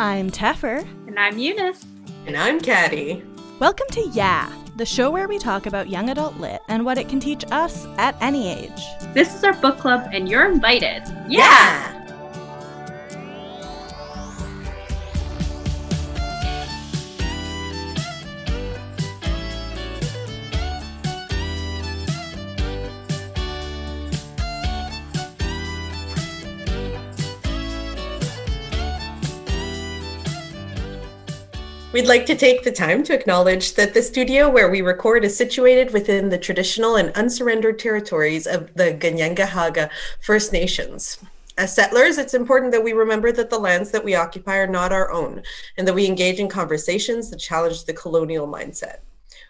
I'm Teffer. And I'm Eunice. And I'm Caddy. Welcome to Yeah, the show where we talk about young adult lit and what it can teach us at any age. This is our book club, and you're invited. Yeah! yeah. We'd like to take the time to acknowledge that the studio where we record is situated within the traditional and unsurrendered territories of the Kanien'kehá:ka First Nations. As settlers, it's important that we remember that the lands that we occupy are not our own and that we engage in conversations that challenge the colonial mindset.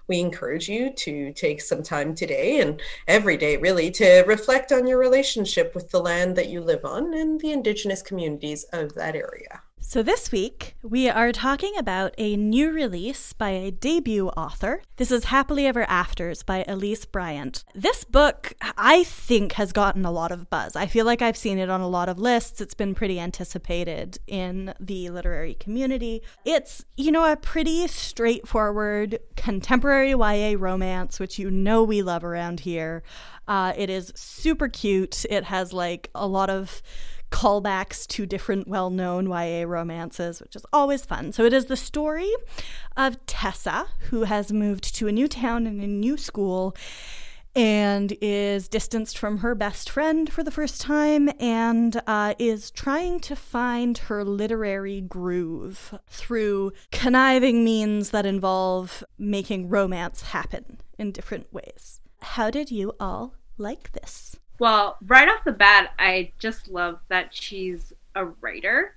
We encourage you to take some time today and every day, really, to reflect on your relationship with the land that you live on and the Indigenous communities of that area. So, this week we are talking about a new release by a debut author. This is Happily Ever Afters by Elise Bryant. This book, I think, has gotten a lot of buzz. I feel like I've seen it on a lot of lists. It's been pretty anticipated in the literary community. It's, you know, a pretty straightforward contemporary YA romance, which you know we love around here. Uh, it is super cute. It has like a lot of callbacks to different well known YA romances, which is always fun. So it is the story of Tessa, who has moved to a new town and a new school and is distanced from her best friend for the first time and uh, is trying to find her literary groove through conniving means that involve making romance happen in different ways. How did you all like this? Well, right off the bat, I just love that she's a writer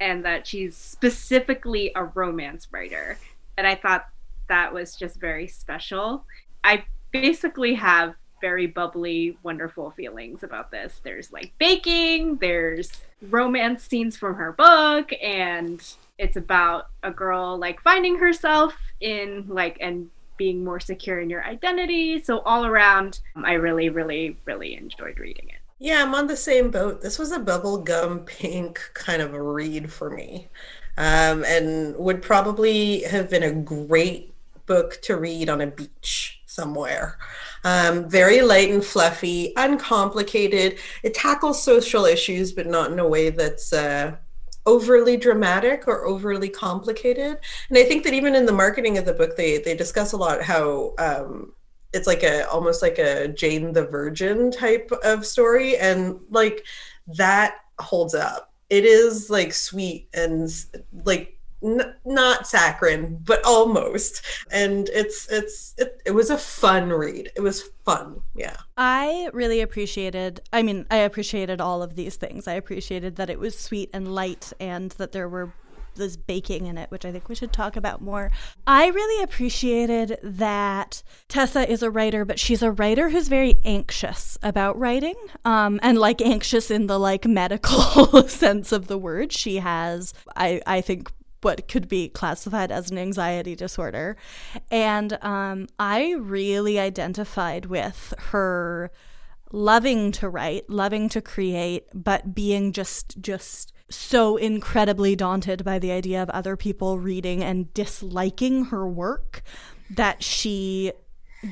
and that she's specifically a romance writer. And I thought that was just very special. I basically have very bubbly, wonderful feelings about this. There's like baking, there's romance scenes from her book, and it's about a girl like finding herself in like and being more secure in your identity. So all around, I really, really, really enjoyed reading it. Yeah, I'm on the same boat. This was a bubblegum pink kind of a read for me. Um, and would probably have been a great book to read on a beach somewhere. Um, very light and fluffy, uncomplicated. It tackles social issues, but not in a way that's uh, overly dramatic or overly complicated. And I think that even in the marketing of the book, they they discuss a lot how um, it's like a almost like a Jane the Virgin type of story, and like that holds up. It is like sweet and like N- not saccharine, but almost. And it's it's it, it was a fun read. It was fun. Yeah. I really appreciated I mean, I appreciated all of these things. I appreciated that it was sweet and light and that there were this baking in it, which I think we should talk about more. I really appreciated that Tessa is a writer, but she's a writer who's very anxious about writing, um, and like anxious in the like medical sense of the word. She has, I, I think, what could be classified as an anxiety disorder. And um, I really identified with her loving to write, loving to create, but being just just so incredibly daunted by the idea of other people reading and disliking her work that she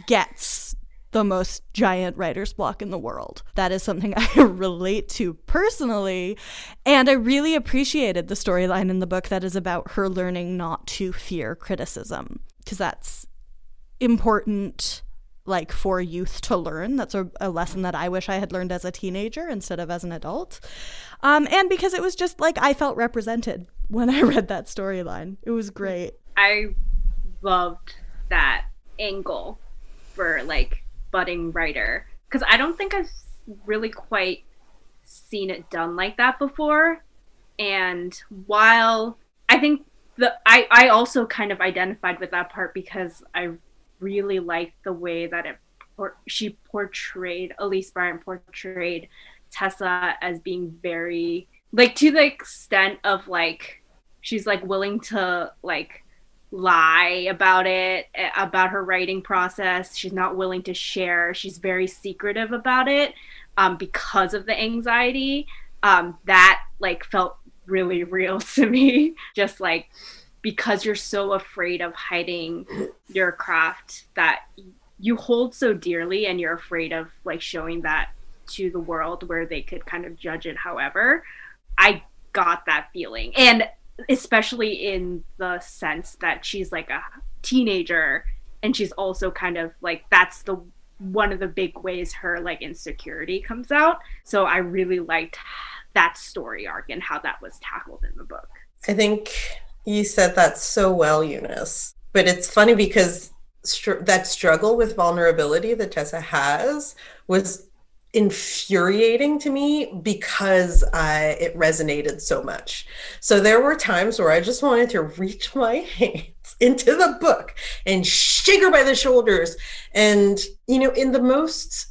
gets the most giant writer's block in the world. That is something I relate to personally. And I really appreciated the storyline in the book that is about her learning not to fear criticism, because that's important like for youth to learn that's a, a, lesson that i wish i had learned as a teenager instead of as an adult um, and because it was just like i felt represented when i read that storyline it was great i loved that angle for like budding writer because I don't think I've really quite seen it done like that before. And while I think the I I also kind of identified with that part because I really liked the way that it or she portrayed Elise Bryant portrayed Tessa as being very like to the extent of like she's like willing to like lie about it, eh, about her writing process. She's not willing to share. She's very secretive about it um, because of the anxiety. Um, that like felt really real to me. Just like because you're so afraid of hiding your craft that you hold so dearly and you're afraid of like showing that to the world where they could kind of judge it however. I got that feeling. And especially in the sense that she's like a teenager and she's also kind of like that's the one of the big ways her like insecurity comes out. So I really liked that story arc and how that was tackled in the book. I think you said that so well, Eunice. But it's funny because str- that struggle with vulnerability that Tessa has was infuriating to me because uh, it resonated so much. So there were times where I just wanted to reach my hands into the book and shake her by the shoulders. And, you know, in the most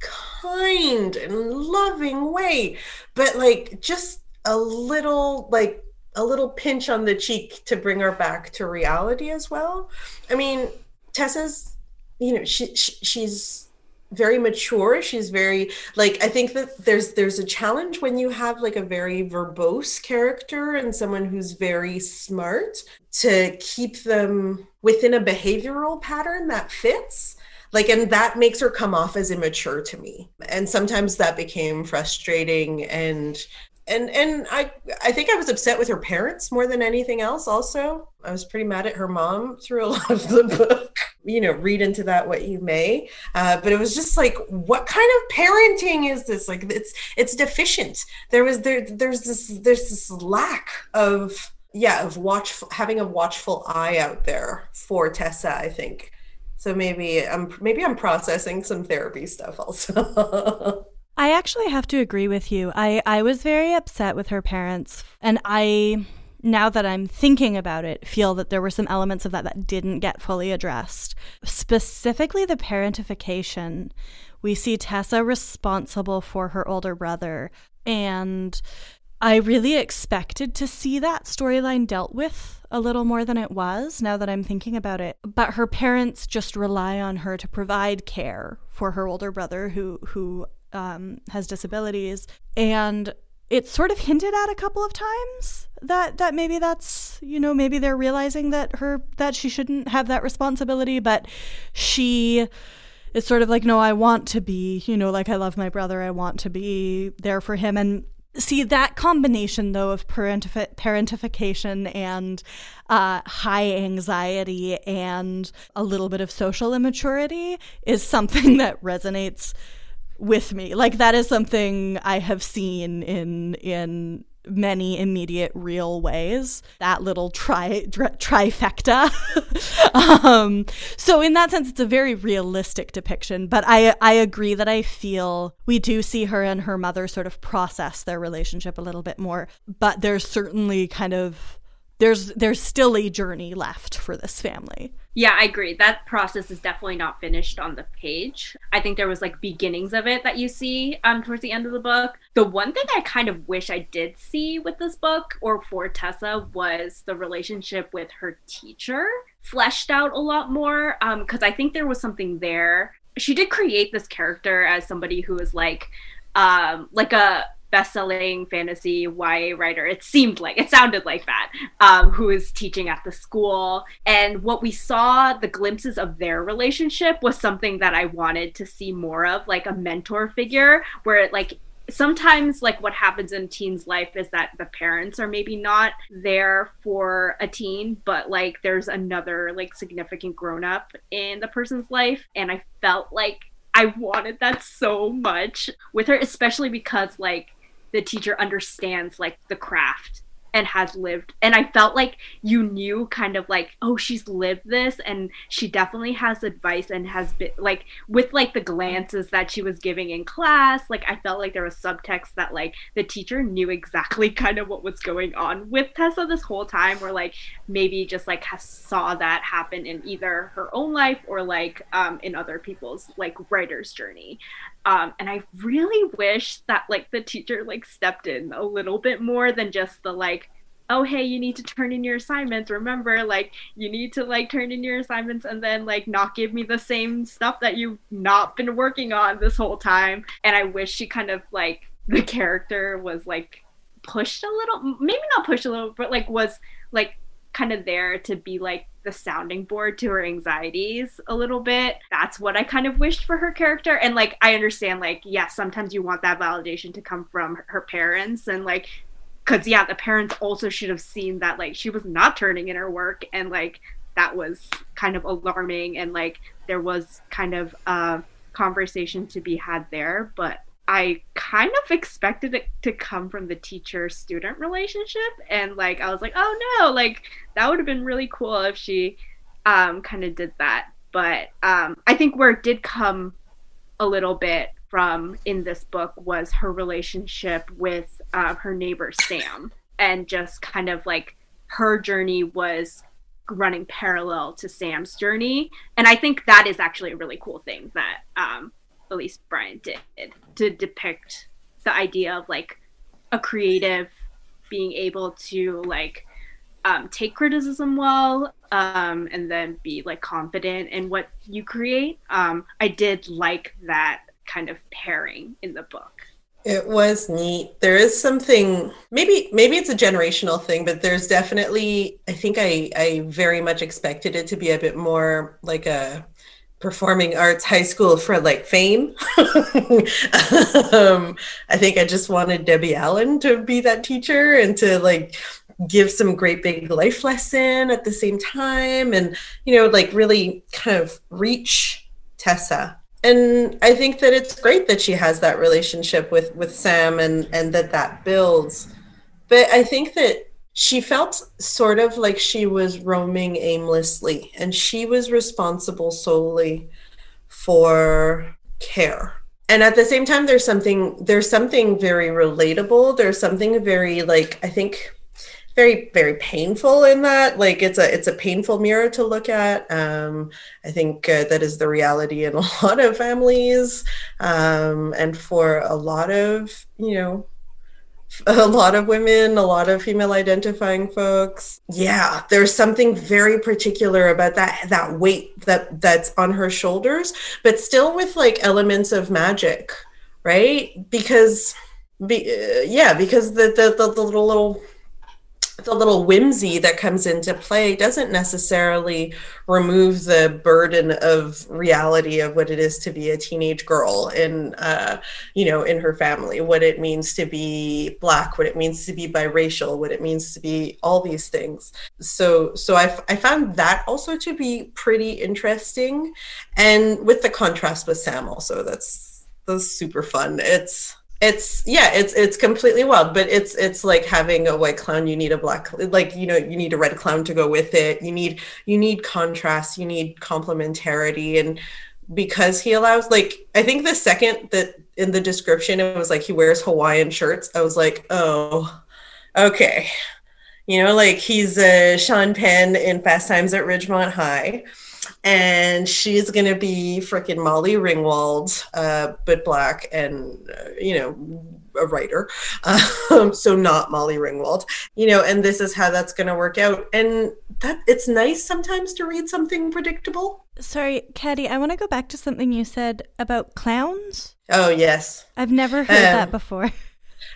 kind and loving way, but like just a little, like, a little pinch on the cheek to bring her back to reality as well. I mean, Tessa's, you know, she, she she's very mature she's very like i think that there's there's a challenge when you have like a very verbose character and someone who's very smart to keep them within a behavioral pattern that fits like and that makes her come off as immature to me and sometimes that became frustrating and and and I I think I was upset with her parents more than anything else. Also, I was pretty mad at her mom through a lot of the book. You know, read into that what you may, uh, but it was just like, what kind of parenting is this? Like, it's it's deficient. There was there there's this there's this lack of yeah of watch having a watchful eye out there for Tessa. I think so. Maybe I'm maybe I'm processing some therapy stuff also. I actually have to agree with you. I, I was very upset with her parents, and I, now that I'm thinking about it, feel that there were some elements of that that didn't get fully addressed. Specifically, the parentification. We see Tessa responsible for her older brother, and I really expected to see that storyline dealt with a little more than it was now that I'm thinking about it. But her parents just rely on her to provide care for her older brother who who um, has disabilities, and it's sort of hinted at a couple of times that that maybe that's you know maybe they're realizing that her that she shouldn't have that responsibility, but she is sort of like no, I want to be you know like I love my brother, I want to be there for him, and see that combination though of parentif- parentification and uh, high anxiety and a little bit of social immaturity is something that resonates with me. Like that is something I have seen in in many immediate real ways that little tri, tri trifecta um, so in that sense it's a very realistic depiction but i i agree that i feel we do see her and her mother sort of process their relationship a little bit more but there's certainly kind of there's there's still a journey left for this family. Yeah, I agree. That process is definitely not finished on the page. I think there was like beginnings of it that you see um towards the end of the book. The one thing I kind of wish I did see with this book or for Tessa was the relationship with her teacher fleshed out a lot more um because I think there was something there. She did create this character as somebody who is like um like a best-selling fantasy YA writer. It seemed like it sounded like that. Um, who is teaching at the school, and what we saw, the glimpses of their relationship, was something that I wanted to see more of, like a mentor figure, where it like sometimes like what happens in teens life is that the parents are maybe not there for a teen but like there's another like significant grown up in the person's life and i felt like i wanted that so much with her especially because like the teacher understands like the craft and has lived. And i felt like you knew kind of like oh she's lived this and she definitely has advice and has been like with like the glances that she was giving in class like i felt like there was subtext that like the teacher knew exactly kind of what was going on with tessa this whole time or like maybe just like has saw that happen in either her own life or like um in other people's like writer's journey um and i really wish that like the teacher like stepped in a little bit more than just the like oh hey you need to turn in your assignments. Remember like you need to like turn in your assignments and then like not give me the same stuff that you've not been working on this whole time. And i wish she kind of like the character was like pushed a little, maybe not pushed a little, but like was like kind of there to be like the sounding board to her anxieties a little bit. That's what I kind of wished for her character. And like, I understand, like, yes, yeah, sometimes you want that validation to come from her parents. And like, because, yeah, the parents also should have seen that, like, she was not turning in her work. And like, that was kind of alarming. And like, there was kind of a conversation to be had there. But I kind of expected it to come from the teacher student relationship. And like, I was like, oh no, like, that would have been really cool if she um, kind of did that. But um, I think where it did come a little bit from in this book was her relationship with uh, her neighbor Sam, and just kind of like her journey was running parallel to Sam's journey. And I think that is actually a really cool thing that um, Elise Bryant did to depict the idea of like a creative being able to like um, take criticism well um, and then be like confident in what you create. Um, I did like that kind of pairing in the book. It was neat. There is something maybe maybe it's a generational thing, but there's definitely I think I I very much expected it to be a bit more like a performing arts high school for like fame. um, I think I just wanted Debbie Allen to be that teacher and to like give some great big life lesson at the same time and you know like really kind of reach Tessa. And I think that it's great that she has that relationship with with Sam and and that that builds. But I think that she felt sort of like she was roaming aimlessly and she was responsible solely for care. And at the same time there's something there's something very relatable. There's something very like i think very very painful in that. Like it's a it's a painful mirror to look at. Um, i think uh, that is the reality in a lot of families. Um, and for a lot of you know a lot of women, a lot of female identifying folks. Yeah, there's something very particular about that that weight that that's on her shoulders, but still with like elements of magic, right? Because be, uh, yeah, because the the, the, the little, little the little whimsy that comes into play doesn't necessarily remove the burden of reality of what it is to be a teenage girl in uh, you know in her family what it means to be black what it means to be biracial what it means to be all these things. So so i, I found that also to be pretty interesting. And with the contrast with sam also that's that's super fun. It's it's yeah it's it's completely wild but it's it's like having a white clown you need a black like you know you need a red clown to go with it. You need you need contrast you need complementarity. And because he allows like i think the second that in the description it was like he wears hawaiian shirts i was like oh okay. You know like he's a sean penn in fast times at ridgemont high and she's going to be freaking Molly Ringwald, uh, but black and, uh, you know, a writer. Um, so not Molly Ringwald, you know, and this is how that's going to work out. And that it's nice sometimes to read something predictable. Sorry, Caddy, I want to go back to something you said about clowns. Oh, yes. I've never heard um, that before.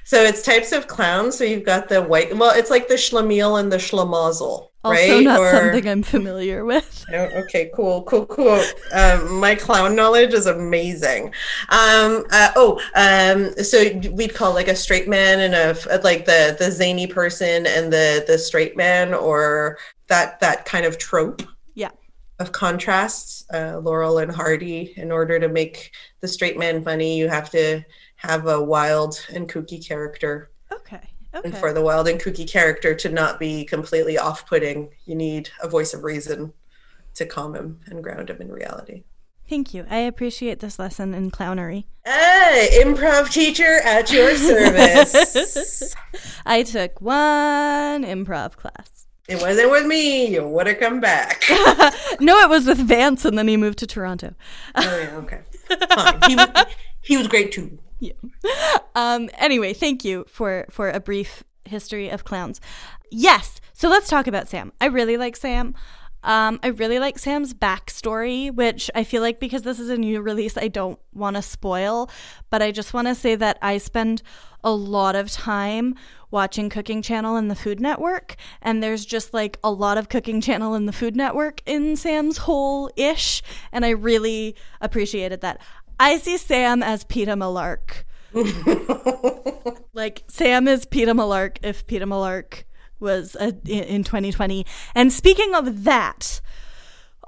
So it's types of clowns. So you've got the white, well, it's like the schlemiel and the schlemazel. Also, right? not or, something I'm familiar with. Oh, okay, cool, cool, cool. Um, my clown knowledge is amazing. Um, uh, oh, um, so we'd call like a straight man and a like the the zany person and the the straight man, or that that kind of trope. Yeah. Of contrasts, uh, Laurel and Hardy. In order to make the straight man funny, you have to have a wild and kooky character. Okay. Okay. And for the wild and kooky character to not be completely off putting, you need a voice of reason to calm him and ground him in reality. Thank you. I appreciate this lesson in clownery. Hey, improv teacher at your service. I took one improv class. It wasn't with me. You would have come back. no, it was with Vance, and then he moved to Toronto. oh, yeah, okay. Fine. He, he was great too yeah. Um, anyway, thank you for for a brief history of clowns. Yes. So let's talk about Sam. I really like Sam. Um, I really like Sam's backstory, which I feel like because this is a new release, I don't want to spoil. But I just want to say that I spend a lot of time watching Cooking Channel and the Food Network, and there's just like a lot of Cooking Channel and the Food Network in Sam's whole ish, and I really appreciated that. I see Sam as Peeta Mellark. like Sam is Peeta Mellark if Peeta Mellark was a, in 2020. And speaking of that,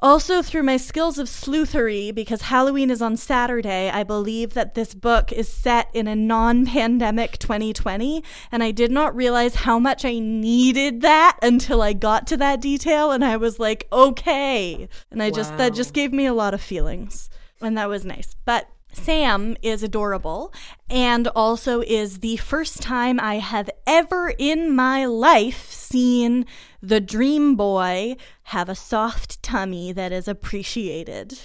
also through my skills of sleuthery, because Halloween is on Saturday, I believe that this book is set in a non pandemic 2020. And I did not realize how much I needed that until I got to that detail. And I was like, okay. And I wow. just, that just gave me a lot of feelings. And that was nice. But Sam is adorable and also is the first time I have ever in my life seen the dream boy have a soft tummy that is appreciated.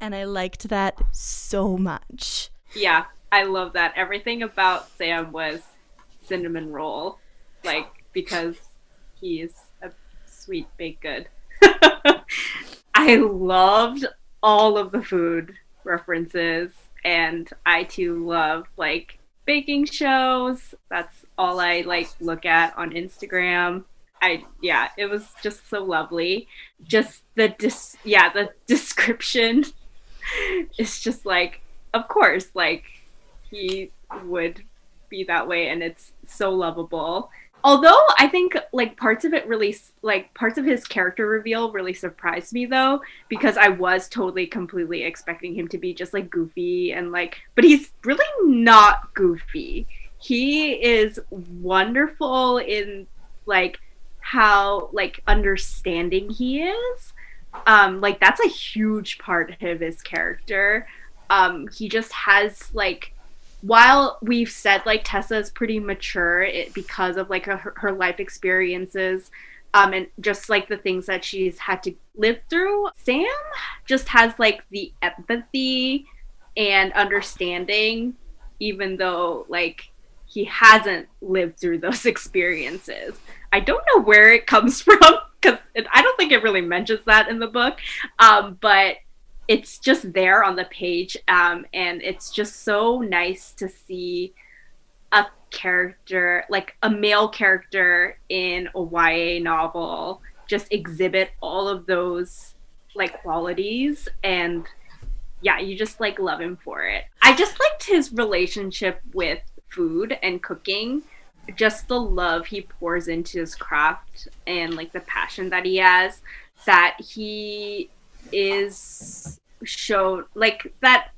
And I liked that so much. Yeah, I love that. Everything about Sam was cinnamon roll. Like, because he's a sweet baked good. I loved all of the food references and I too love like baking shows. That's all I like look at on Instagram. I yeah, it was just so lovely. Just the dis yeah, the description is just like of course like he would be that way and it's so lovable although I think like parts of it really like parts of his character reveal really surprised me though because I was totally completely expecting him to be just like goofy and like but he's really not goofy. He is wonderful in like how like understanding he is. Um like that's a huge part of his character. Um he just has like while we've said like Tessa is pretty mature it, because of like her, her life experiences um, and just like the things that she's had to live through, Sam just has like the empathy and understanding, even though like he hasn't lived through those experiences. I don't know where it comes from because I don't think it really mentions that in the book, um, but it's just there on the page um, and it's just so nice to see a character like a male character in a YA novel just exhibit all of those like qualities and yeah you just like love him for it. I just liked his relationship with food and cooking just the love he pours into his craft and like the passion that he has that he is shown like that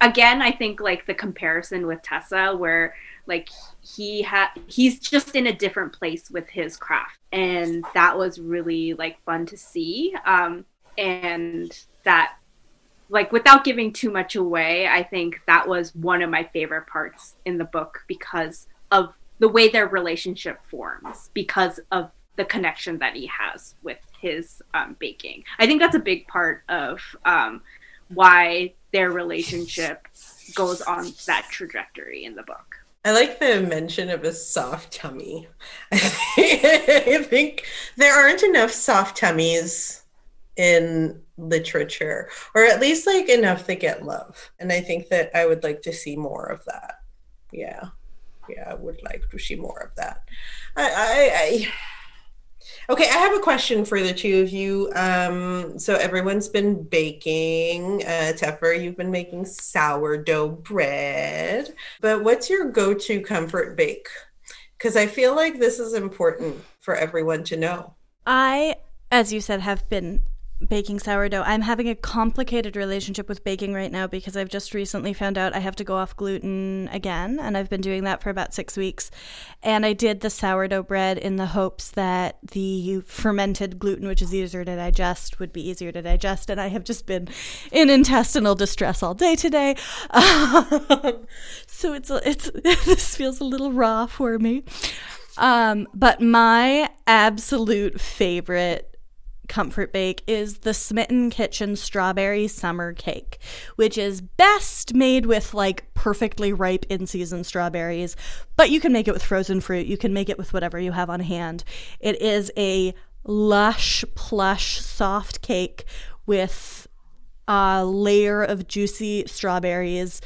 again i think like the comparison with tessa where like he had he's just in a different place with his craft. And that was really like fun to see. Um and that like without giving too much away i think that was one of my favorite parts in the book because of the way their relationship forms because of the connection that he has with his um, baking. I think that's a big part of um, why their relationship goes on that trajectory in the book. I like the mention of a soft tummy. I think there aren't enough soft tummies in literature, or at least like enough that get love. And I think that I would like to see more of that. Yeah. Yeah, I would like to see more of that. I, I, I Okay, I have a question for the two of you. Um, so everyone's been baking. Uh, you've been making sourdough bread. But what's your go-to comfort bake? Because I feel like this is important for everyone to know. I, as you said, have been baking sourdough. I'm having a complicated relationship with baking right now because I've just recently found out I have to go off gluten again, and I've been doing that for about six weeks. And I did the sourdough bread in the hopes that the fermented gluten, which is easier to digest, would be easier to digest. And I have just been in intestinal distress all day today. Um, so it's it's this feels a little raw for me. Um, but my absolute favorite comfort bake is the Smitten Kitchen Strawberry Summer Cake, which is best made with like perfectly ripe in season strawberries, but you can make it with frozen fruit. You can make it with whatever you have on hand. It is a lush, plush, soft cake with a layer of juicy strawberries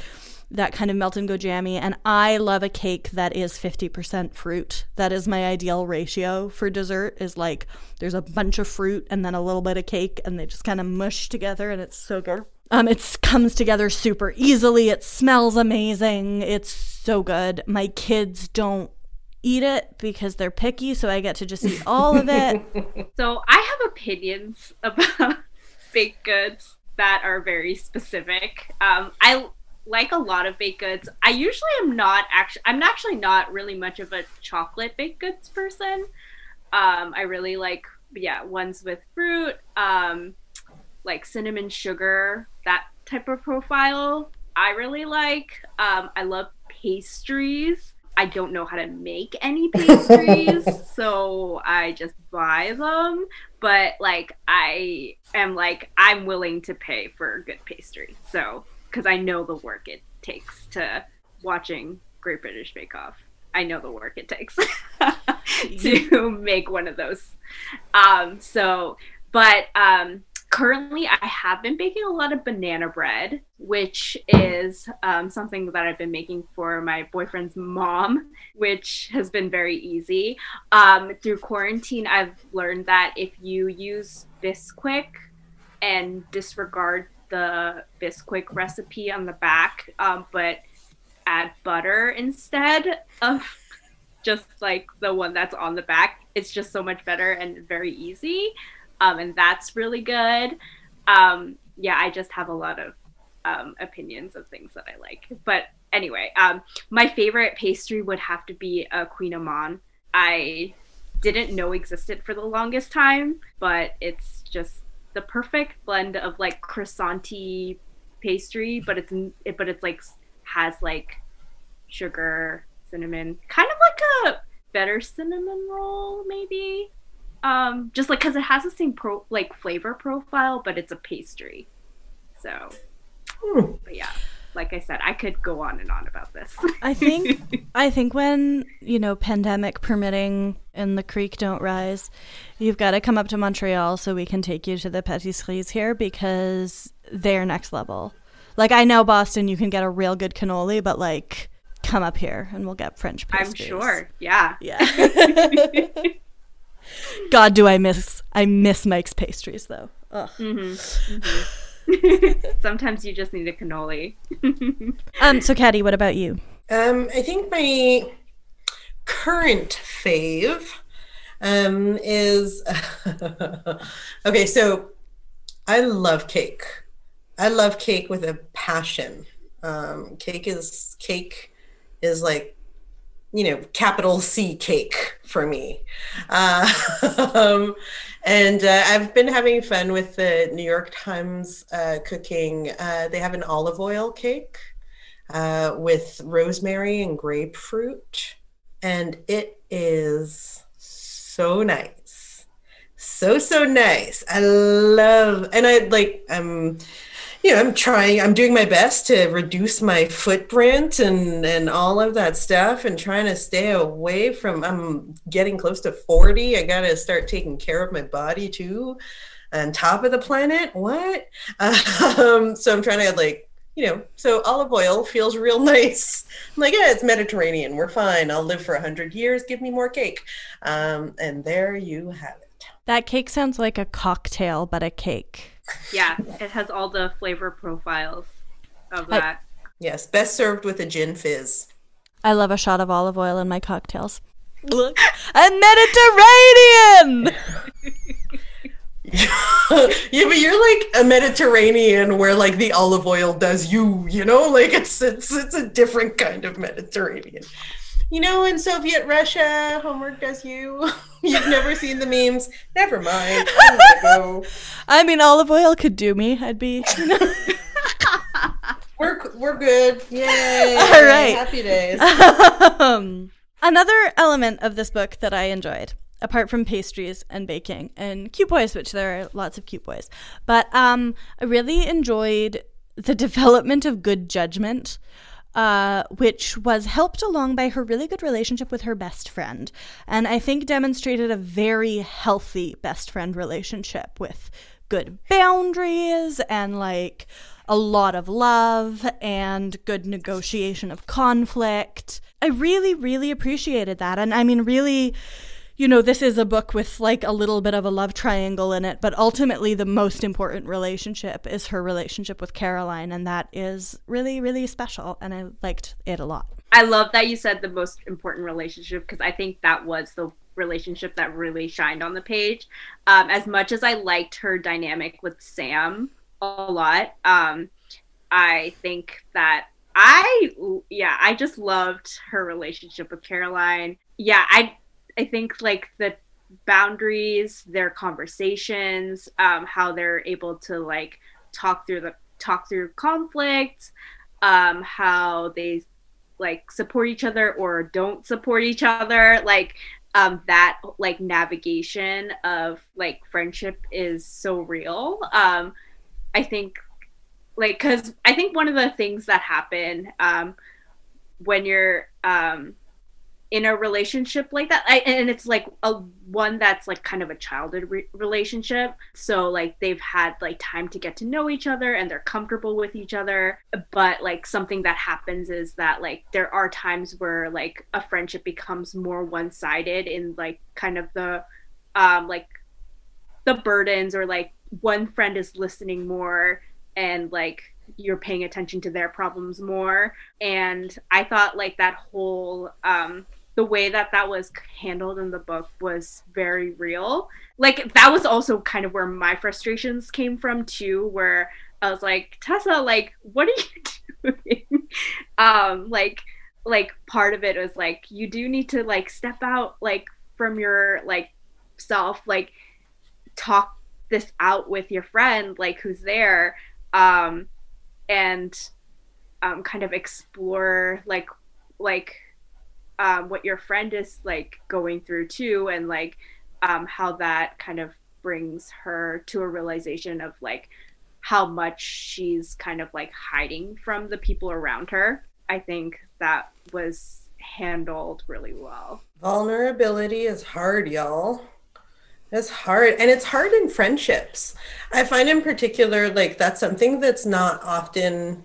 that kind of melt and go jammy. And I love a cake that is 50% fruit. That is my ideal ratio for dessert is like there's a bunch of fruit and then a little bit of cake and they just kind of mush together and it's so good. Um, it comes together super easily. It smells amazing. It's so good. My kids don't eat it because they're picky, so I get to just eat all of it. so I have opinions about baked goods that are very specific. Um, I like a lot of baked goods. I usually am not actually I'm actually not really much of a chocolate baked goods person. Um, I really like yeah, ones with fruit, um, like cinnamon sugar, that type of profile. I really like. Um, I love pastries. I don't know how to make any pastries, so I just buy them. But like, I am like, I'm willing to pay for good pastry. So because I know the work it takes to watching Great British Bake Off. I know the work it takes to make one of those. Um, so, but um, currently, I have been baking a lot of banana bread, which is um, something that I've been making for my boyfriend's mom, which has been very easy. Um, through quarantine, I've learned that if you use Bisquick and disregard the Bisquick recipe on the back, um, but add butter instead of just like the one that's on the back. It's just so much better and very easy. Um, and that's really good. Um, yeah, I just have a lot of um, opinions of things that I like. But anyway, um, my favorite pastry would have to be a kouign-amann. I didn't know existed for the longest time, but it's just the perfect blend of like croissanty pastry, but it's but it's like has like sugar, cinnamon, kind of like a better cinnamon roll maybe. Um, just like because it has the same pro like flavor profile, but it's a pastry. So, mm. but yeah like I said, I could go on and on about this. I think I think when, you know, pandemic permitting and the creek don't rise, you've got to come up to Montreal so we can take you to the patisseries here because they're next level. Like I know Boston you can get a real good cannoli, but like come up here and we'll get French pastries. I'm sure. Yeah. Yeah. God, do I miss I miss Mike's pastries though. Mm-hmm. Mm-hmm. Sometimes you just need a cannoli. um, so Caddy, what about you? Um, I think my current fave um, is okay. So I love cake. I love cake with a passion. Um, cake is cake is like you know capital C cake for me. Uh, um, and uh, I've been having fun with the New York Times uh, cooking. Uh, they have an olive oil cake uh, with rosemary and grapefruit, and it is so nice, so so nice. I love, and I like. I'm you know, I'm trying, I'm doing my best to reduce my footprint and and all of that stuff and trying to stay away from I'm getting close to 40. I got to start taking care of my body too. On top of the planet, what? Um, so I'm trying to like, you know, so olive oil feels real nice. I'm like, yeah, it's Mediterranean. We're fine. I'll live for a hundred years. Give me more cake. Um, and there you have it. That cake sounds like a cocktail, but a cake. Yeah, it has all the flavor profiles of that. I, yes, best served with a gin fizz. I love a shot of olive oil in my cocktails. Look, a Mediterranean. yeah, but you're like a Mediterranean where like the olive oil does you, you know, like it's it's it's a different kind of Mediterranean you know, in Soviet Russia, homework does you. You've never seen the memes. Never mind. I mean, olive oil could do me. I'd be. You know. we're we're good. Yay! All right. Happy days. Um, another element of this book that I enjoyed, apart from pastries and baking and cute boys, which there are lots of cute boys, but um, I really enjoyed the development of good judgment uh, which was helped along by her really good relationship with her best friend. And I think demonstrated a very healthy best friend relationship with good boundaries and like a lot of love and good negotiation of conflict. I really, really appreciated that. And I mean, really, you know, this is a book with like a little bit of a love triangle in it, but ultimately the most important relationship is her relationship with Caroline. And that is really, really special. And I liked it a lot. I love that you said the most important relationship because I think that was the relationship that really shined on the page. Um, as much as I liked her dynamic with Sam a lot, um, I think that I yeah I just loved her relationship with Caroline. Yeah, I I think like the boundaries, their conversations, um, how they're able to like talk through the talk through conflict, um, how they like support each other or don't support each other, like um, that like navigation of like friendship is so real. Um, I think like because I think one of the things that happen um, when you're um, in a relationship like that. I, and it's like a one that's like kind of a childhood re- relationship. So like they've had like time to get to know each other and they're comfortable with each other. But like something that happens is that like there are times where like a friendship becomes more one-sided in like kind of the um like the burdens or like one friend is listening more and like you're paying attention to their problems more. And i thought like that whole um the way that that was handled in the book was very real. Like that was also kind of where my frustrations came from too where i was like tessa like what are you doing? Um like like part of it was like you do need to like step out like from your like self like talk this out with your friend like who's there um and um kind of explore like like um what your friend is like going through too and like um how that kind of brings her to a realization of like how much she's kind of like hiding from the people around her i think that was handled really well Vulnerability is hard, y'all. It's hard. And it's hard in friendships. I find in particular, like, that's something that's not often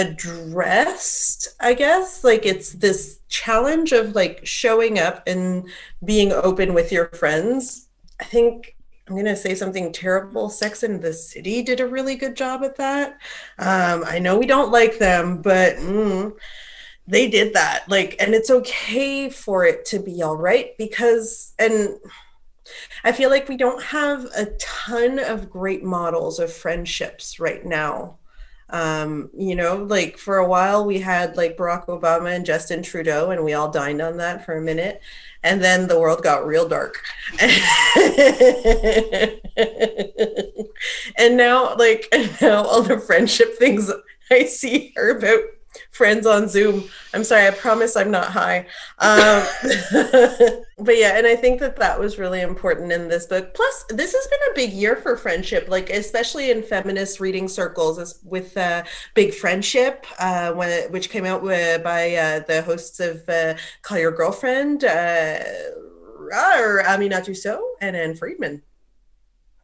addressed, I guess. Like, it's this challenge of like showing up and being open with your friends. I think I'm going to say something terrible. Sex in the City did a really good job at that. Um, I know we don't like them, but. Mm, they did that like and it's okay for it to be all right because and i feel like we don't have a ton of great models of friendships right now um you know like for a while we had like barack obama and justin trudeau and we all dined on that for a minute and then the world got real dark. And now like now all the friendship things i see are about friends on Zoom. I'm sorry, I promise I'm not high. Um, but yeah, and I think that that was really important in this book. Plus, this has been a big year for friendship, like especially in feminist reading circles, with uh, Big Friendship, uh, when it, which came out with, by uh, the hosts of uh, Call Your Girlfriend, uh, or Aminatou Sow and Ann Friedman.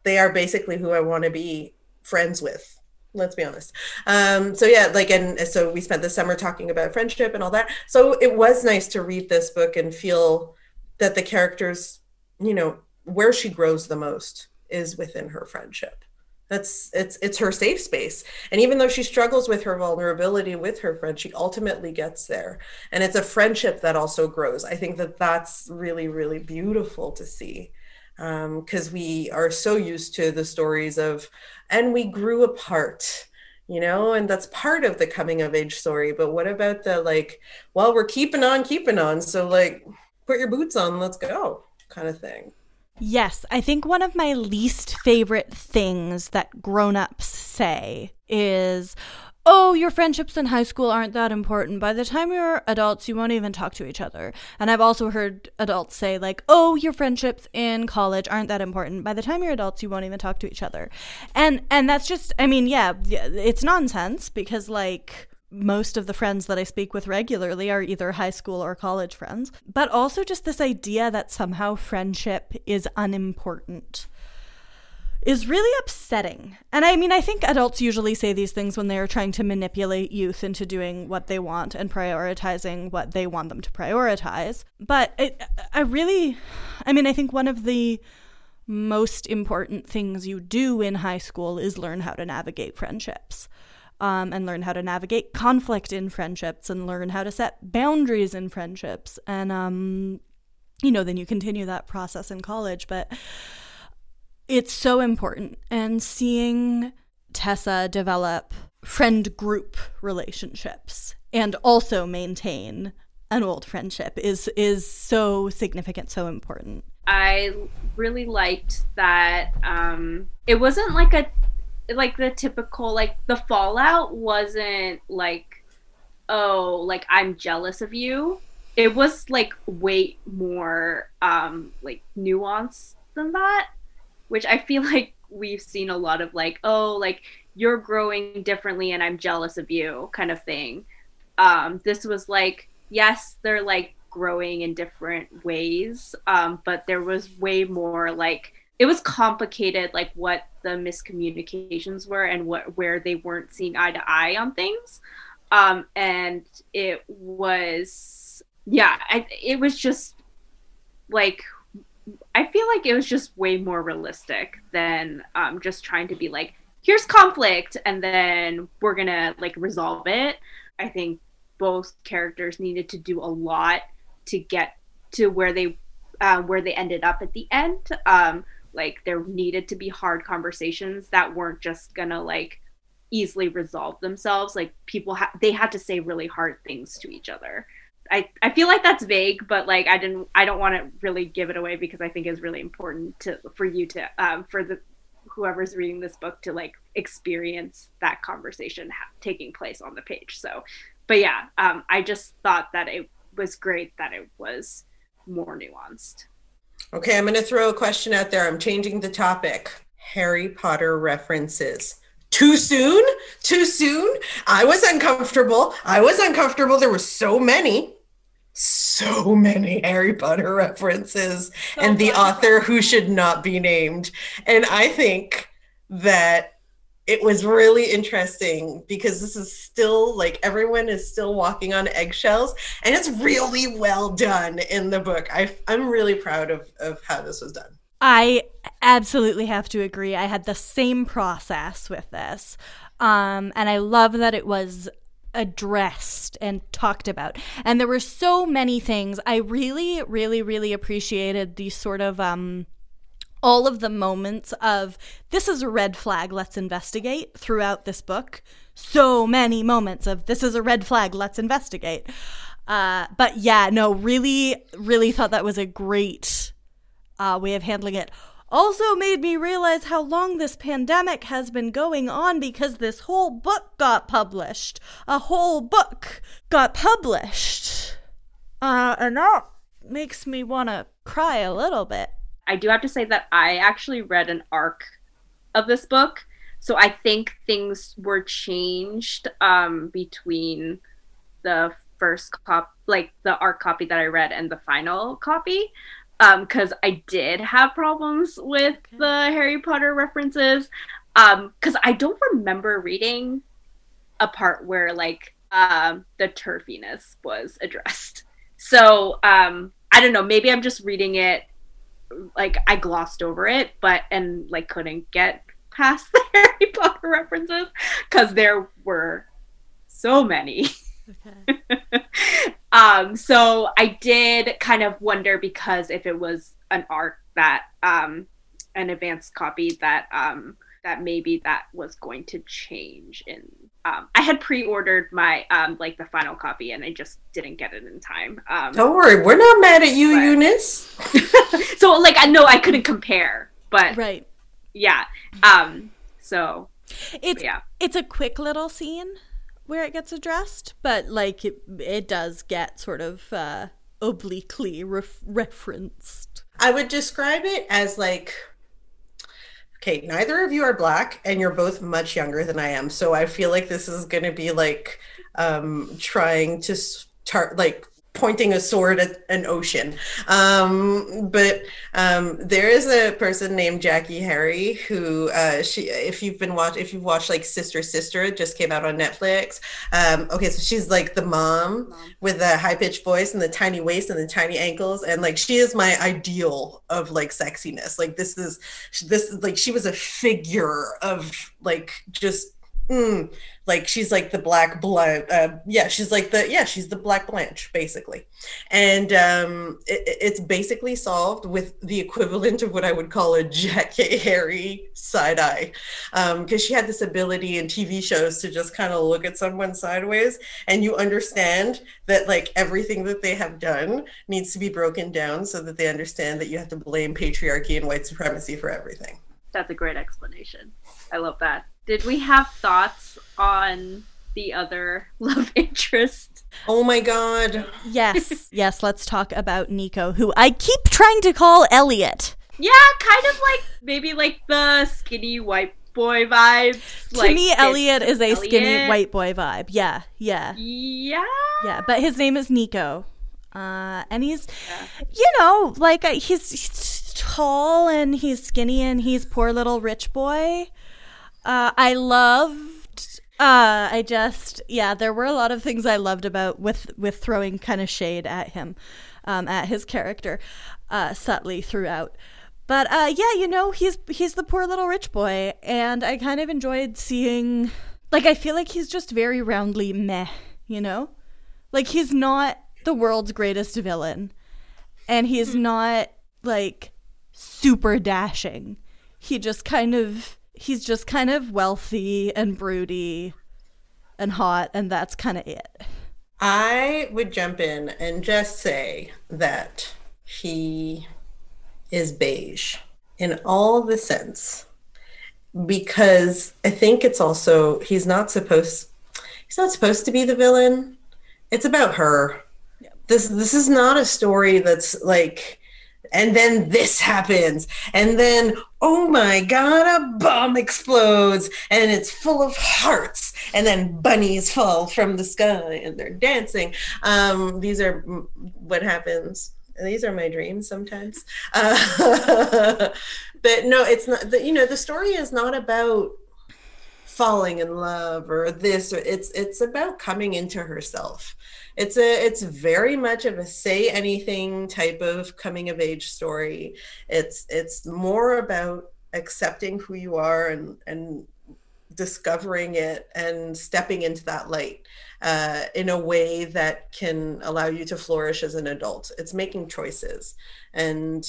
They are basically who I want to be friends with let's be honest. Um so yeah like and so we spent the summer talking about friendship and all that. So it was nice to read this book and feel that the characters you know where she grows the most is within her friendship. That's it's it's her safe space. And even though she struggles with her vulnerability with her friend she ultimately gets there. And it's a friendship that also grows. I think that that's really really beautiful to see because um, we are so used to the stories of and we grew apart you know and that's part of the coming of age story but what about the like well we're keeping on keeping on so like put your boots on let's go kind of thing. Yes, I think one of my least favorite things that grown-ups say is, oh, your friendships in high school aren't that important. By the time you're adults, you won't even talk to each other. And I've also heard adults say, like, oh, your friendships in college aren't that important. By the time you're adults, you won't even talk to each other. And and that's just, I mean, yeah, it's nonsense because like most of the friends that I speak with regularly are either high school or college friends, but also just this idea that somehow friendship is unimportant is really upsetting. And I mean, I think adults usually say these things when they are trying to manipulate youth into doing what they want and prioritizing what they want them to prioritize. But it, I really, I mean, I think one of the most important things you do in high school is learn how to navigate friendships. Um, and learn how to navigate conflict in friendships and learn how to set boundaries in friendships. And, um, you know, then you continue that process in college. But it's so important. And seeing Tessa develop friend group relationships and also maintain an old friendship is is so significant, so important. I really liked that um it wasn't like a like the typical like the fallout wasn't like oh like I'm jealous of you. It was like way more um like nuanced than that which I feel like we've seen a lot of like, oh, like you're growing differently and I'm jealous of you kind of thing. Um, this was like, yes, they're like growing in different ways, um, but there was way more like it was complicated, like what the miscommunications were and what where they weren't seeing eye to eye on things, um, and it was yeah, I, it was just like I feel like it was just way more realistic than um, just trying to be like, here's conflict and then we're gonna like resolve it. I think both characters needed to do a lot to get to where they uh, where they ended up at the end. Um, like there needed to be hard conversations that weren't just gonna like easily resolve themselves. Like people ha- they had to say really hard things to each other. I, I feel like that's vague, but like I didn't I don't want to really give it away because I think it's really important to for you to um, for the whoever's reading this book to like experience that conversation ha- taking place on the page. So, but yeah, um, I just thought that it was great that it was more nuanced. Okay, I'm going to throw a question out there. I'm changing the topic. Harry Potter references too soon too soon i was uncomfortable i was uncomfortable there were so many so many Harry Potter references so and the author who should not be named. And I think that it was really interesting because this is still like everyone is still walking on eggshells and it's really well done in the book. I, I'm really proud of, of how this was done. I absolutely have to agree. I had the same process with this. Um, and I love that it was addressed and talked about. And there were so many things. I really, really, really appreciated the sort of um all of the moments of this is a red flag, let's investigate throughout this book. So many moments of this is a red flag, let's investigate. Uh, but yeah, no, really, really thought that was a great uh, way of handling it also made me realize how long this pandemic has been going on because this whole book got published. A whole book got published. Uh, and that makes me want to cry a little bit. I do have to say that I actually read an ARC of this book. So I think things were changed um, between the first cop, like the ARC copy that I read and the final copy um because i did have problems with the harry potter references. Um because i don't remember reading a part where like um the TERFiness was addressed. So um i don't know. Maybe i'm just reading it like i glossed over it but and like couldn't get past the harry potter references because there were so many. Okay. Um, so I did kind of wonder because if it was an art that um, an advanced copy that um, that maybe that was going to change in um, I had pre-ordered my um, like the final copy and I just didn't get it in time. Um, Don't worry, we're not mad at you, but... Eunice. so like I know I couldn't compare, but right, yeah. Um, so it's yeah, it's a quick little scene where it gets addressed, but like it, it does get sort of uh, obliquely ref- referenced. I would describe it as like okay, neither of you are black and you're both much younger than I am. So I feel like this is going to be like um, trying to start like pointing a sword at an ocean. Um, but um, there is a person named Jackée Harry who, uh, she, if you've been watch, if you've watched like Sister Sister, it just came out on Netflix. Um, okay, so she's like the mom, mom. with the high pitched voice and the tiny waist and the tiny ankles, and like she is my ideal of like sexiness. Like this is this is like she was a figure of like just. Mm, like she's like the black blood uh, yeah she's like the yeah she's the black blanche basically. And um it, it's basically solved with the equivalent of what i would call a Jackée Harry side eye because um, she had this ability in tv shows to just kind of look at someone sideways and you understand that like everything that they have done needs to be broken down so that they understand that you have to blame patriarchy and white supremacy for everything. That's a great explanation. I love that did we have thoughts on the other love interest? Oh my god. Yes. yes, let's talk about Nico, who I keep trying to call Elliot. Yeah, kind of like maybe like the skinny white boy vibes. To like me, Elliot is a Elliot. skinny white boy vibe. Yeah, yeah. Yeah. Yeah, but his name is Nico. Uh, and he's, yeah. you know, like uh, he's, he's tall and he's skinny and he's poor little rich boy. Uh, I loved. Uh, I just yeah, there were a lot of things I loved about with with throwing kind of shade at him, um, at his character, uh, subtly throughout. But uh, yeah, you know, he's he's the poor little rich boy, and I kind of enjoyed seeing. Like, I feel like he's just very roundly meh, you know, like he's not the world's greatest villain, and he's hmm. not like super dashing. He just kind of he's just kind of wealthy and broody and hot, and that's kind of it. I would jump in and just say that he is beige in all the sense because I think it's also he's not supposed he's not supposed to be the villain. It's about her. This this is not a story that's like and then this happens and then oh my god a bomb explodes and it's full of hearts and then bunnies fall from the sky and they're dancing. Um, these are what happens. These are my dreams sometimes. Uh, but no it's not the, you know the story is not about falling in love or this or it's it's about coming into herself it's a it's very much of a say anything type of coming of age story. It's it's more about accepting who you are and and discovering it and stepping into that light uh, in a way that can allow you to flourish as an adult. It's making choices. And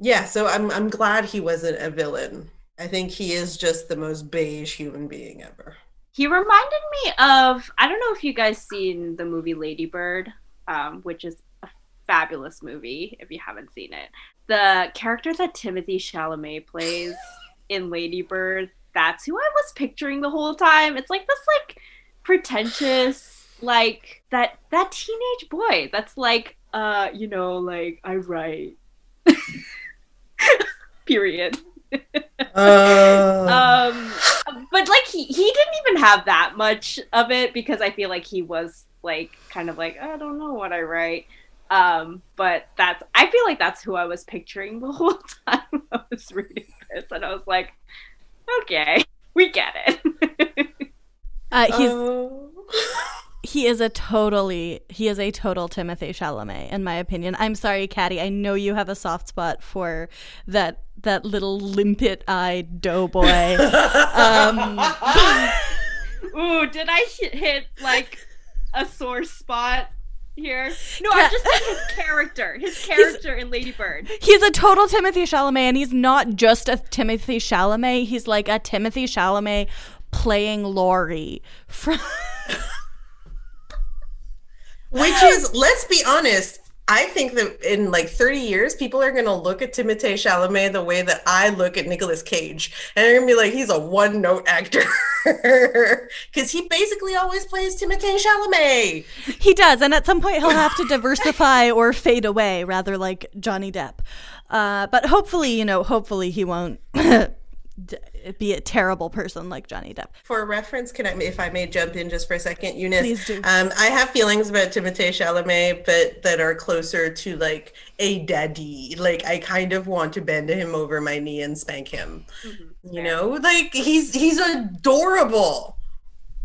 yeah so i'm i'm glad he wasn't a villain. I think he is just the most beige human being ever he reminded me of I don't know if you guys seen the movie Lady Bird, um, which is a fabulous movie if you haven't seen it. The character that Timothée Chalamet plays in Lady Bird, that's who I was picturing the whole time. It's like this like pretentious like that that teenage boy that's like uh you know like I write period uh... um, but like he he didn't even have that much of it because I feel like he was like kind of like I don't know what I write. Um, but that's I feel like that's who I was picturing the whole time I was reading this, and I was like, okay, we get it. uh, he's. Uh he is a totally he is a total Timothée Chalamet in my opinion. I'm sorry, Caddy. I know you have a soft spot for that that little limpet eyed doughboy. um, Ooh, did I hit like a sore spot? here. No, I'm just saying his character. His character he's, in Lady Bird. He's a total Timothée Chalamet, and he's not just a Timothée Chalamet. He's like a Timothée Chalamet playing Laurie from Which is, let's be honest, I think that in like 30 years, people are going to look at Timothée Chalamet the way that I look at Nicolas Cage. And they're going to be like, he's a one note actor. Because he basically always plays Timothée Chalamet. He does. And at some point, he'll have to diversify or fade away, rather like Johnny Depp. Uh, but hopefully, you know, hopefully he won't. d- be a terrible person like Johnny Depp. For reference, can I, if I may jump in just for a second, Eunice? Please do. Um, I have feelings about Timothée Chalamet, but that are closer to like a daddy. Like I kind of want to bend him over my knee and spank him. Mm-hmm. You know, like he's he's adorable.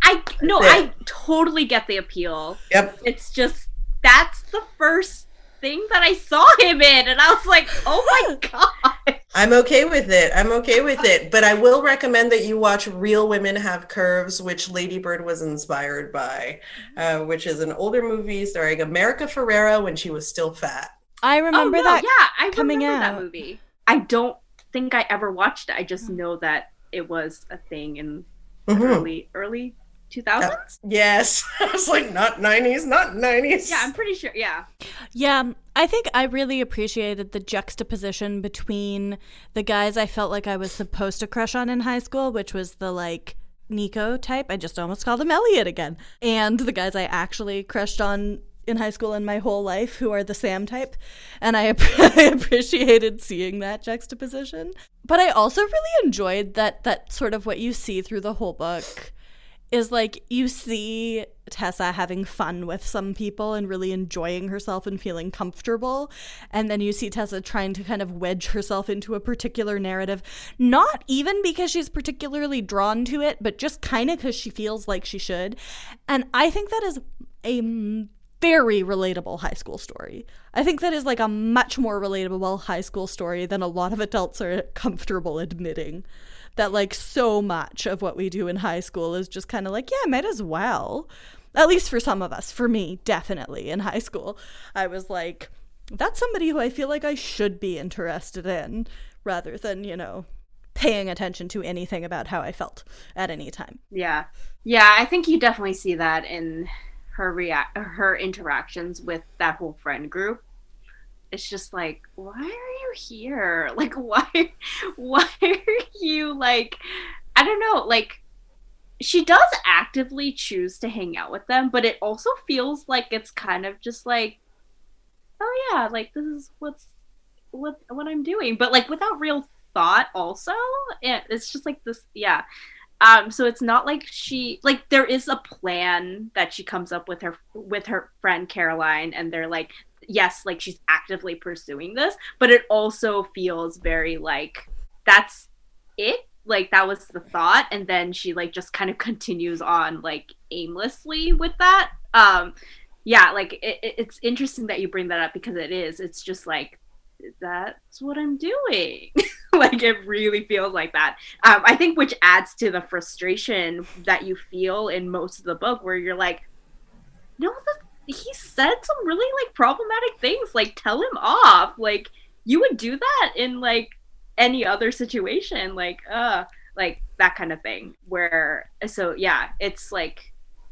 I no, That's I totally get the appeal. Yep. It's just that's the first thing that I saw him in, and I was like, oh my god. I'm okay with it. I'm okay with it. But I will recommend that you watch Real Women Have Curves, which Lady Bird was inspired by, uh, which is an older movie starring America Ferrera when she was still fat. I remember oh, no, that. Yeah, I coming remember out. that movie. I don't think I ever watched it. I just know that it was a thing in the Mhm. early early 2000s. Uh, yes. I was like, not 90s, not 90s. Yeah, I'm pretty sure. Yeah. Yeah, um, I think I really appreciated the juxtaposition between the guys I felt like I was supposed to crush on in high school, which was the like Nico type. I just almost called him Elliot again. And the guys I actually crushed on in high school and my whole life, who are the Sam type. And I, I appreciated seeing that juxtaposition. But I also really enjoyed that that sort of what you see through the whole book is like you see Tessa having fun with some people and really enjoying herself and feeling comfortable. And then you see Tessa trying to kind of wedge herself into a particular narrative, not even because she's particularly drawn to it, but just kind of because she feels like she should. And I think that is a very relatable high school story. I think that is like a much more relatable high school story than a lot of adults are comfortable admitting that like so much of what we do in high school is just kind of like, yeah, might as well. At least for some of us. For me, definitely in high school, I was like, that's somebody who I feel like I should be interested in rather than, you know, paying attention to anything about how I felt at any time. Yeah. Yeah, I think you definitely see that in her react her interactions with that whole friend group. It's just like, why are you here? Like why why are you like I don't know, like she does actively choose to hang out with them, but it also feels like it's kind of just like oh yeah, like this is what's what what I'm doing, but like without real thought also. It, it's just like this yeah. Um, so it's not like she like there is a plan that she comes up with her with her friend Caroline, and they're like, yes, like she's actively pursuing this, but it also feels very like that's it. Like that was the thought, and then she like just kind of continues on like aimlessly with that. Um, yeah, like it, it- it's interesting that you bring that up because it is. It's just like that's what I'm doing. like it really feels like that. Um, I think which adds to the frustration that you feel in most of the book, where you're like, no, he said some really like problematic things. Like tell him off. Like you would do that in like any other situation. Like uh, like that kind of thing. Where so yeah, it's like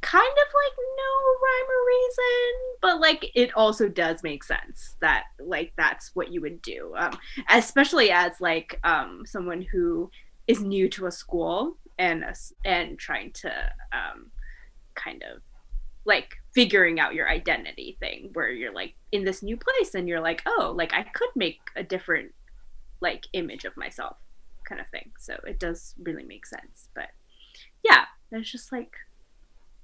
kind of like no rhyme or reason, but like it also does make sense that like that's what you would do. Um, especially as like um someone who is new to a school and us- and trying to um kind of like figuring out your identity thing where you're like in this new place and you're like oh like I could make a different like image of myself kind of thing. So it does really make sense. But yeah, it's just like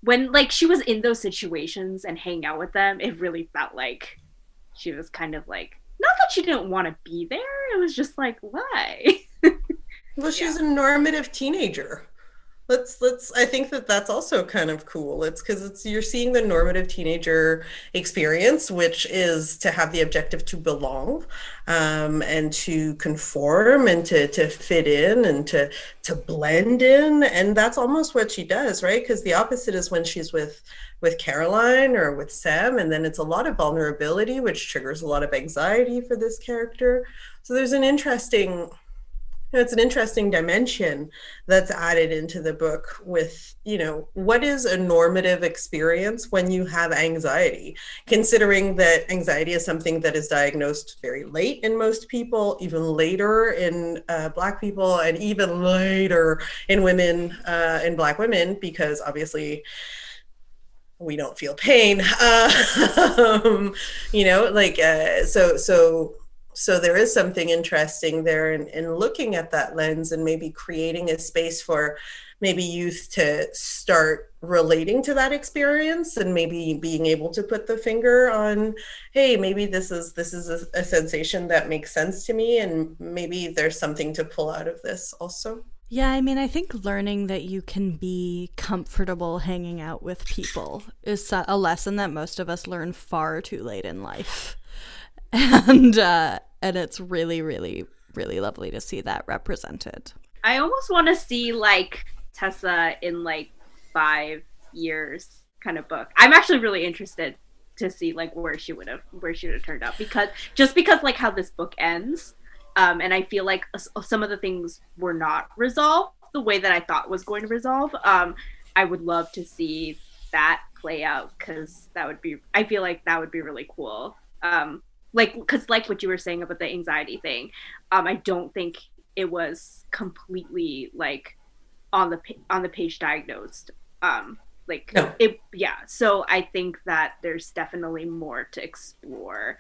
when like she was in those situations and hang out with them, it really felt like she was kind of like not that she didn't want to be there. It was just like why? Well, she's a normative teenager. Let's let's. I think that that's also kind of cool. It's because it's you're seeing the normative teenager experience, which is to have the objective to belong, um, and to conform, and to to fit in, and to to blend in, and that's almost what she does, right? Because the opposite is when she's with with Caroline or with Sam, and then it's a lot of vulnerability, which triggers a lot of anxiety for this character. So there's an interesting it's an interesting dimension that's added into the book with you know what is a normative experience when you have anxiety? Considering that anxiety is something that is diagnosed very late in most people even later in uh, black people and even later in women uh, in black women because obviously we don't feel pain. Uh, you know like uh, so so So there is something interesting there in, in looking at that lens and maybe creating a space for maybe youth to start relating to that experience and maybe being able to put the finger on hey maybe this is this is a, a, sensation that makes sense to me and maybe there's something to pull out of this also. Yeah i mean i think learning that you can be comfortable hanging out with people is a lesson that most of us learn far too late in life and uh and it's really really really lovely to see that represented i almost want to see like Tessa in like five years kind of book. I'm actually really interested to see like where she would have where she would have turned out because just because like how this book ends, um, and I feel like some of the things were not resolved the way that I thought was going to resolve. Um, I would love to see that play out because that would be I feel like that would be really cool. Um, like because like what you were saying about the anxiety thing, um, I don't think it was completely like on the on the page diagnosed um like no. it yeah so i think that there's definitely more to explore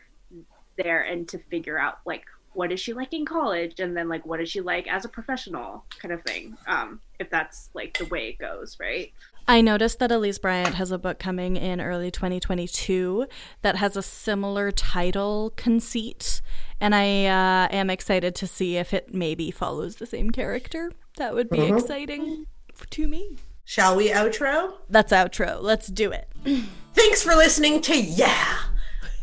there and to figure out like what is she like in college and then like what is she like as a professional kind of thing um if that's like the way it goes right I noticed that Elise Bryant has a book coming in early 2022 that has a similar title conceit, and I uh, am excited to see if it maybe follows the same character. That would be mm-hmm. exciting to me. Shall we outro? That's outro. Let's do it. Thanks for listening to Yeah.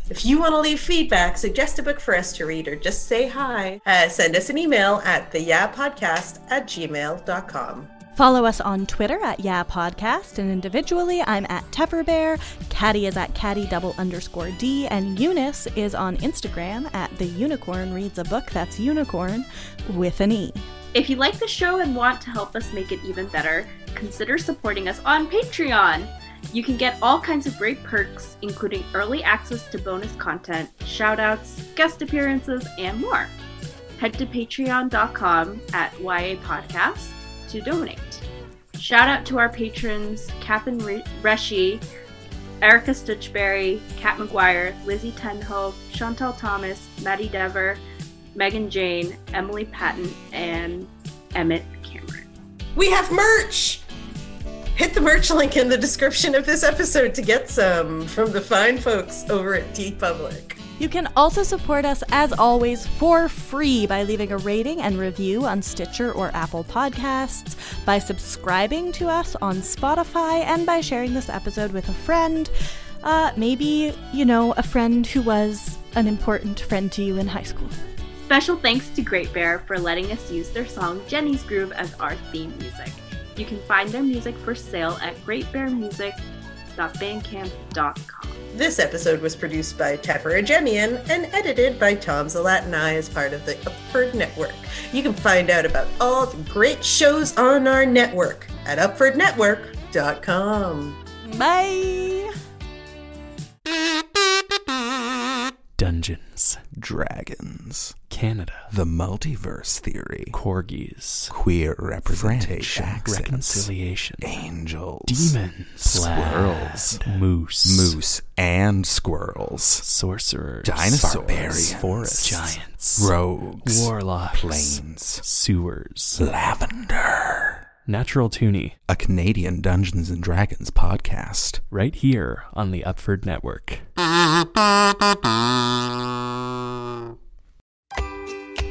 If you want to leave feedback, suggest a book for us to read, or just say hi, uh, send us an email at the yeah podcast at gmail.com. Follow us on Twitter at YA Podcast, and individually, I'm at Tepperbear. Caddy is at Caddy double underscore D, and Eunice is on Instagram at The Unicorn Reads a Book. That's Unicorn with an E. If you like the show and want to help us make it even better, consider supporting us on Patreon. You can get all kinds of great perks, including early access to bonus content, shoutouts, guest appearances, and more. Head to patreon.com at YA Podcast to donate. Shout out to our patrons Catherine Reshi, Erica Stitchberry, Kat McGuire, Lizzie Tenhope, Chantal Thomas, Maddie Dever, Megan Jane, Emily Patton, and Emmett Cameron. We have merch! Hit the merch link in the description of this episode to get some from the fine folks over at TeePublic. You can also support us, as always, for free by leaving a rating and review on Stitcher or Apple Podcasts, by subscribing to us on Spotify, and by sharing this episode with a friend. Uh, maybe, you know, a friend who was an important friend to you in high school. Special thanks to Great Bear for letting us use their song Jenny's Groove as our theme music. You can find their music for sale at greatbearmusic.bandcamp.com. This episode was produced by Tefera Jemian and edited by Tom Zalatinai as part of the Upford Network. You can find out about all the great shows on our network at upfordnetwork.com. Bye! Dragons, Canada, the multiverse theory, corgis, queer representation, reconciliation, angels, demons, squirrels, moose, moose and squirrels, sorcerers, dinosaurs, barbarians, forest giants, rogues, warlocks, plains, sewers, lavender. Natural Toonie, a Canadian Dungeons and Dragons podcast, right here on the Upford Network.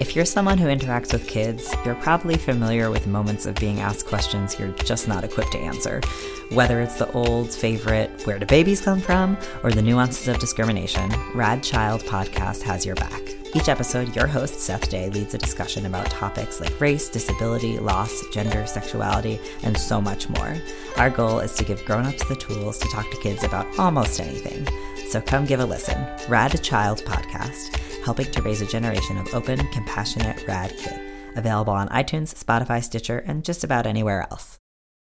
If you're someone who interacts with kids, you're probably familiar with moments of being asked questions you're just not equipped to answer. Whether it's the old favorite, where do babies come from, or the nuances of discrimination, Rad Child Podcast has your back. Each episode, your host, Seth Day, leads a discussion about topics like race, disability, loss, gender, sexuality, and so much more. Our goal is to give grown-ups the tools to talk to kids about almost anything. So come give a listen. Rad Child Podcast helping to raise a generation of open, compassionate, rad kids. Available on iTunes, Spotify, Stitcher, and just about anywhere else.